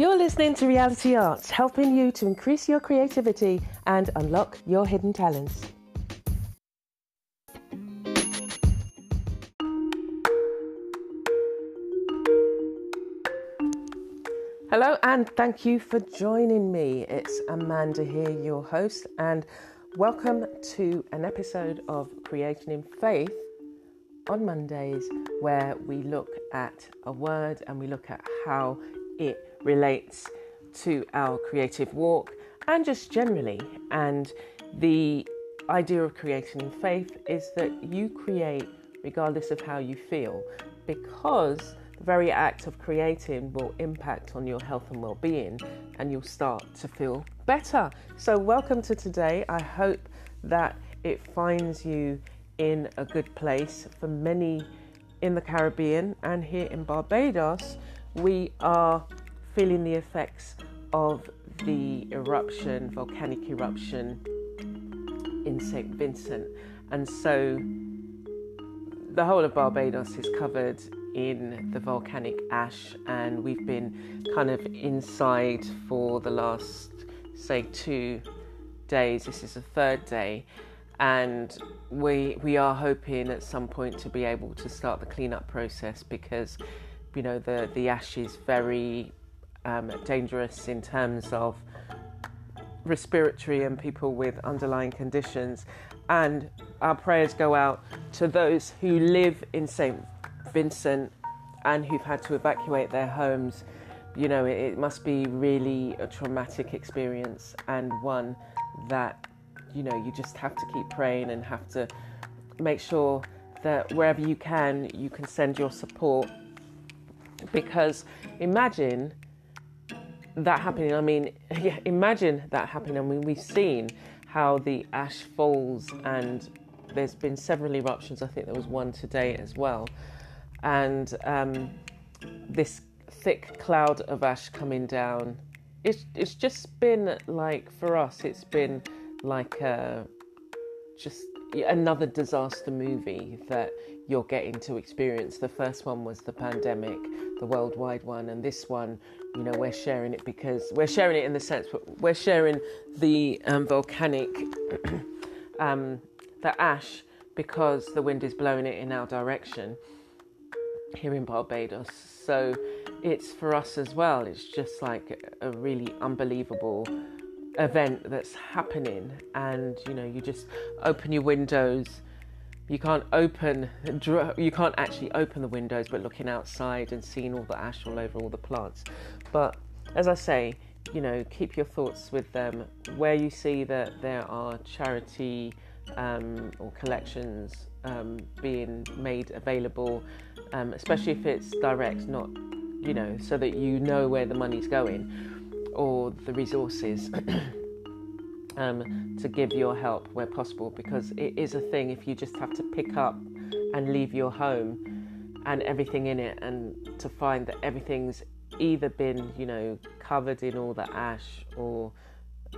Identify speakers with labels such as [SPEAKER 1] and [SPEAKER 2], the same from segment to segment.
[SPEAKER 1] You're listening to Reality Arts, helping you to increase your creativity and unlock your hidden talents. Hello, and thank you for joining me. It's Amanda here, your host, and welcome to an episode of Creating in Faith on Mondays, where we look at a word and we look at how it relates to our creative walk and just generally. And the idea of creating in faith is that you create regardless of how you feel because the very act of creating will impact on your health and well-being and you'll start to feel better. So welcome to today. I hope that it finds you in a good place for many in the Caribbean and here in Barbados we are feeling the effects of the eruption, volcanic eruption in St. Vincent. And so the whole of Barbados is covered in the volcanic ash, and we've been kind of inside for the last, say, two days. This is the third day, and we we are hoping at some point to be able to start the cleanup process because you know the the ash is very um, dangerous in terms of respiratory and people with underlying conditions. And our prayers go out to those who live in St. Vincent and who've had to evacuate their homes. You know, it, it must be really a traumatic experience and one that, you know, you just have to keep praying and have to make sure that wherever you can, you can send your support. Because imagine that happening. I mean, yeah, imagine that happening. I mean, we've seen how the ash falls, and there's been several eruptions. I think there was one today as well, and um, this thick cloud of ash coming down. It's it's just been like for us. It's been like a, just another disaster movie that you're getting to experience. The first one was the pandemic, the worldwide one, and this one, you know, we're sharing it because we're sharing it in the sense we're sharing the um, volcanic, um, the ash, because the wind is blowing it in our direction here in Barbados. So it's for us as well. It's just like a really unbelievable event that's happening, and you know, you just open your windows you can't open you can't actually open the windows but looking outside and seeing all the ash all over all the plants. But as i say you know keep your thoughts with them. Where you see that there are charity um, or collections um, being made available um, especially if it's direct not you know so that you know where the money's going or the resources um, to give your help where possible because it is a thing if you just have to pick up and leave your home and everything in it and to find that everything's either been you know covered in all the ash or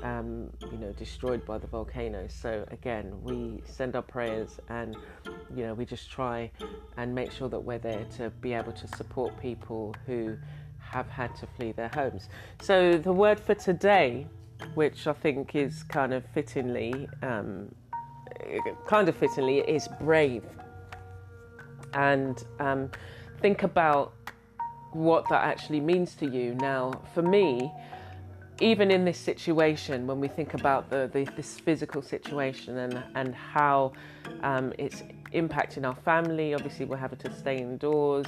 [SPEAKER 1] um, you know destroyed by the volcano. So again we send our prayers and you know we just try and make sure that we're there to be able to support people who have had to flee their homes. So the word for today which I think is kind of fittingly, um, kind of fittingly, is brave. And um, think about what that actually means to you. Now, for me, even in this situation, when we think about the, the this physical situation and and how um, it's impacting our family, obviously we're having to stay indoors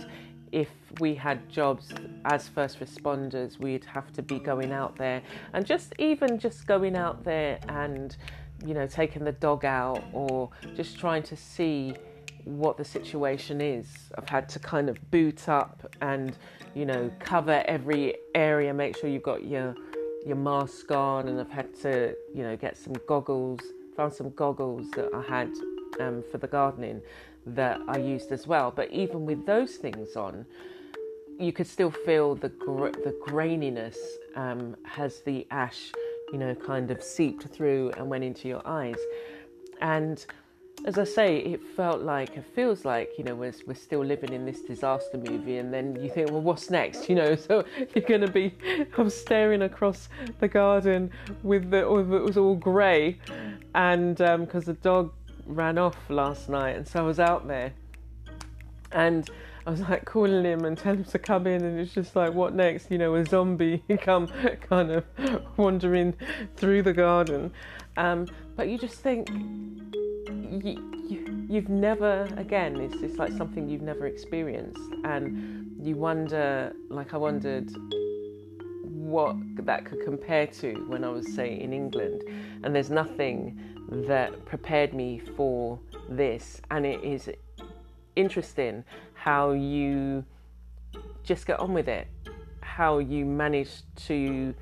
[SPEAKER 1] if we had jobs as first responders, we'd have to be going out there and just even just going out there and, you know, taking the dog out or just trying to see what the situation is. I've had to kind of boot up and, you know, cover every area, make sure you've got your your mask on, and I've had to, you know, get some goggles. Found some goggles that I had um, for the gardening that I used as well. But even with those things on, you could still feel the gr- the graininess um, the ash, you know, kind of seeped through and went into your eyes. And as I say, it felt like it feels like you know we're we're still living in this disaster movie, and then you think, well, what's next? You know, so you're going to be. I'm staring across the garden with the it was all grey, and because um, the dog ran off last night, and so I was out there, and I was like calling him and telling him to come in, and it's just like, what next? You know, a zombie come kind of wandering through the garden. Um, but you just think you, you, you've never, again, it's just like something you've never experienced, and you wonder, like I wondered, what that could compare to when I was, say, in England, and there's nothing that prepared me for this, and it is interesting how you just get on with it, how you manage to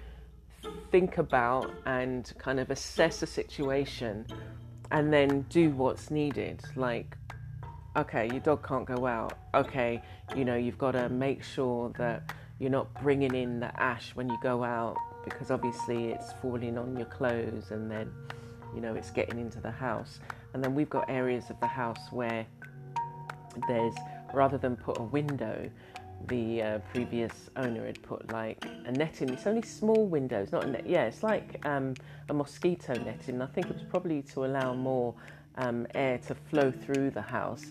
[SPEAKER 1] think about and kind of assess a situation and then do what's needed. Like, okay, your dog can't go out. Okay, you know, you've got to make sure that you're not bringing in the ash when you go out because obviously it's falling on your clothes and then, you know, it's getting into the house. And then we've got areas of the house where there's rather than put a window, the uh, previous owner had put like a netting. It's only small windows, not a net. Yeah, it's like um, a mosquito netting. I think it was probably to allow more um, air to flow through the house.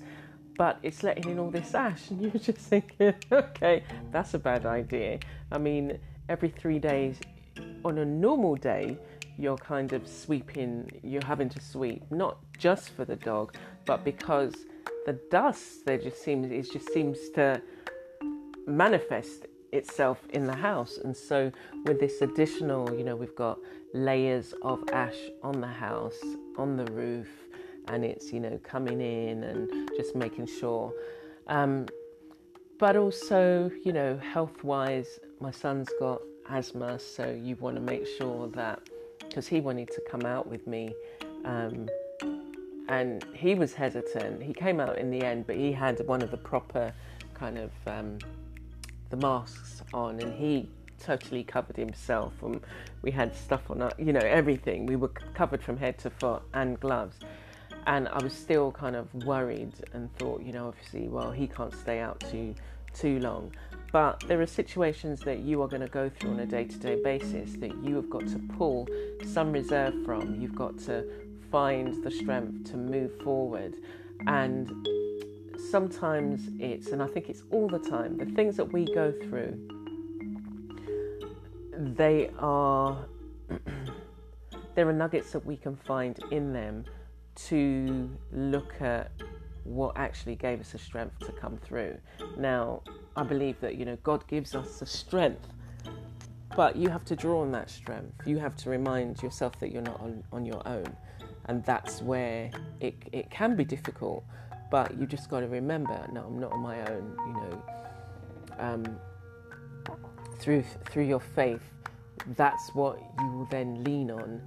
[SPEAKER 1] But it's letting in all this ash, and you're just thinking, okay, that's a bad idea. I mean, every three days, on a normal day, you're kind of sweeping, you're having to sweep, not just for the dog, but because the dust there just seems it just seems to manifest itself in the house. And so with this additional you know we've got layers of ash on the house on the roof and it's you know coming in and just making sure. Um, but also you know health wise my son's got asthma so you want to make sure that because he wanted to come out with me um, and he was hesitant. He came out in the end, but he had one of the proper kind of um, the masks on, and he totally covered himself. And we had stuff on, our, you know, everything. We were covered from head to foot and gloves. And I was still kind of worried and thought, you know, obviously, well, he can't stay out too too long. But there are situations that you are going to go through on a day to day basis that you have got to pull some reserve from. You've got to find the strength to move forward. And sometimes it's, and I think it's all the time, the things that we go through, they are, there are nuggets that we can find in them to look at what actually gave us the strength to come through. Now, I believe that, you know, God gives us the strength, but you have to draw on that strength. You have to remind yourself that you're not on, on your own and that's where it, it can be difficult but you just got to remember no i'm not on my own you know um, through through your faith that's what you will then lean on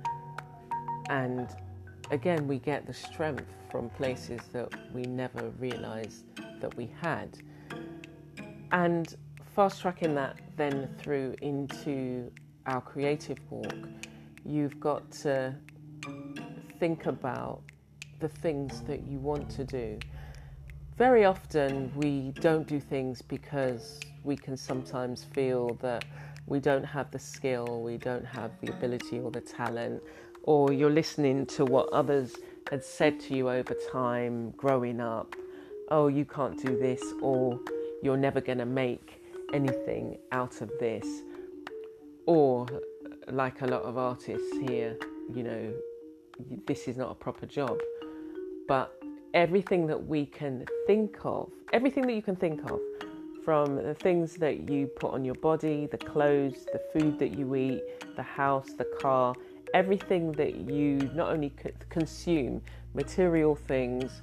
[SPEAKER 1] and again we get the strength from places that we never realized that we had and fast tracking that then through into our creative walk you've got to think about the things that you want to do. Very often, we don't do things because we can sometimes feel that we don't have the skill, we don't have the ability or the talent, or you're listening to what others had said to you over time growing up. Oh, you can't do this, or you're never going to make anything out of this. Or, like a lot of artists here, you know, this is not a proper job. But everything that we can think of, everything that you can think of, from the things that you put on your body, the clothes, the food that you eat, the house, the car, everything that you not only consume, material things,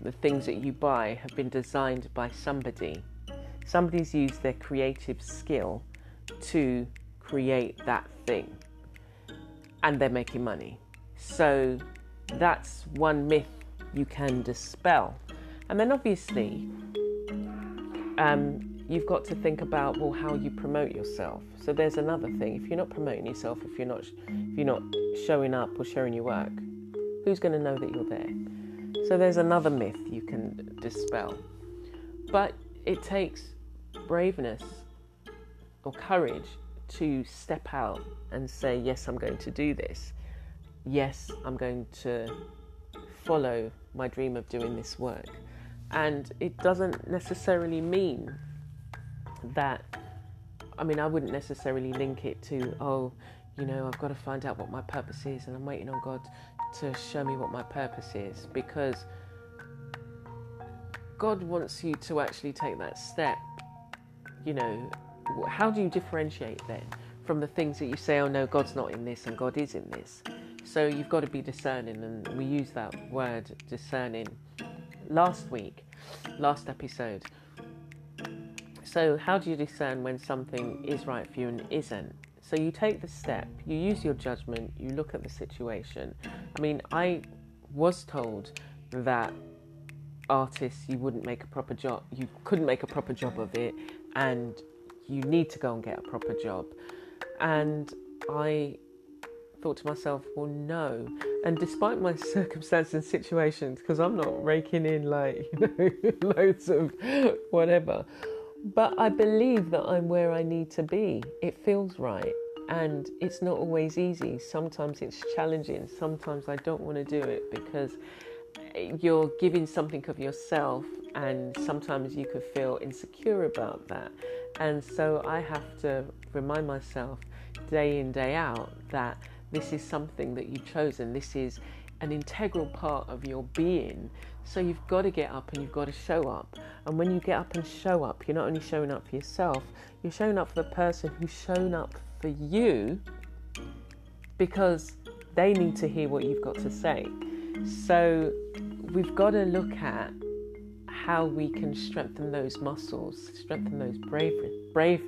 [SPEAKER 1] the things that you buy have been designed by somebody. Somebody's used their creative skill to create that thing, and they're making money. So that's one myth you can dispel. And then obviously, um, you've got to think about well how you promote yourself. So there's another thing. If you're not promoting yourself, if you're not if you're not showing up or sharing your work, who's going to know that you're there? So there's another myth you can dispel. But it takes braveness or courage to step out and say, Yes, I'm going to do this. Yes, I'm going to follow my dream of doing this work. And it doesn't necessarily mean that, I mean, I wouldn't necessarily link it to, oh, you know, I've got to find out what my purpose is and I'm waiting on God to show me what my purpose is because God wants you to actually take that step. You know, how do you differentiate then from the things that you say, oh no, God's not in this and God is in this? So you've got to be discerning, and we use that word discerning last week, last episode. So, how do you discern when something is right for you and isn't? So, you take the step, you use your judgment, you look at the situation. I mean, I was told that artists, you wouldn't make a proper job, you couldn't make a proper job of it, and you need to go and get a proper job. And I thought to myself, well, no. And despite my circumstances and situations, because I'm not raking in like, you know, loads of whatever, but I believe that I'm where I need to be. It feels right. And it's not always easy. Sometimes it's challenging. Sometimes I don't want to do it because eh, you're giving something of yourself, and sometimes you could feel insecure about that. And so I have to remind myself day in, day out that this is something that you've chosen. This is an integral part of your being. So you've got to get up and you've got to show up. And when you get up and show up, you're not only showing up for yourself, you're showing up for the person who's shown up for you because they need to hear what you've got to say. So we've got to look at how we can strengthen those muscles, strengthen those brave, brave,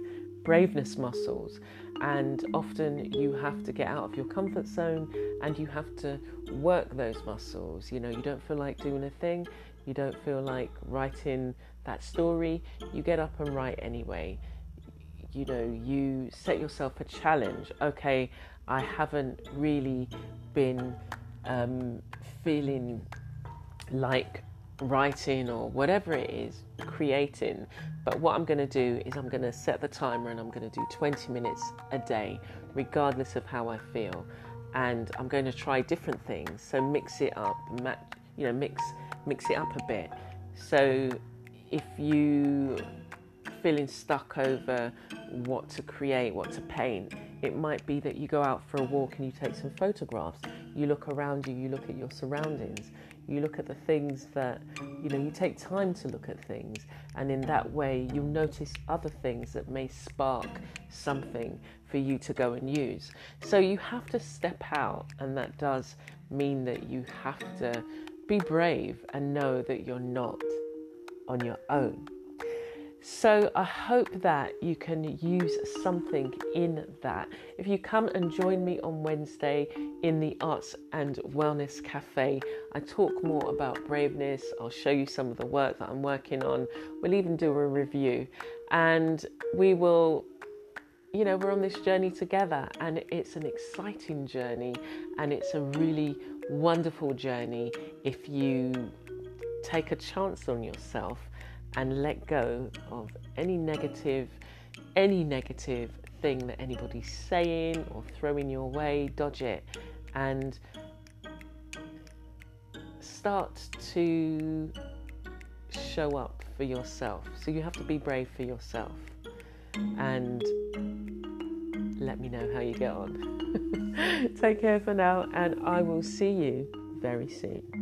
[SPEAKER 1] braveness muscles, and often you have to get out of your comfort zone and you have to work those muscles. You know, you don't feel like doing a thing, you don't feel like writing that story, you get up and write anyway. You know, you set yourself a challenge. Okay, I haven't really been um, feeling like writing or whatever it is, creating. But what I'm going to do is I'm going to set the timer and I'm going to do 20 minutes a day, regardless of how I feel. And I'm going to try different things. So mix it up, you know, mix mix it up a bit. So if you feeling stuck over what to create, what to paint, it might be that you go out for a walk and you take some photographs. You look around you, you look at your surroundings you look at the things that you know you take time to look at things and in that way you'll notice other things that may spark something for you to go and use. So you have to step out and that does mean that you have to be brave and know that you're not on your own so I hope that you can use something in that. If you come and join me on Wednesday in the Arts and Wellness Cafe, I talk more about braveness. I'll show you some of the work that I'm working on. We'll even do a review and we will you know, we're on this journey together and it's an exciting journey and it's a really wonderful journey if you take a chance on yourself and let go of any negative, any negative thing that anybody's saying or throwing your way, dodge it, and start to show up for yourself. So you have to be brave for yourself and let me know how you get on. Take care for now, and I will see you very soon.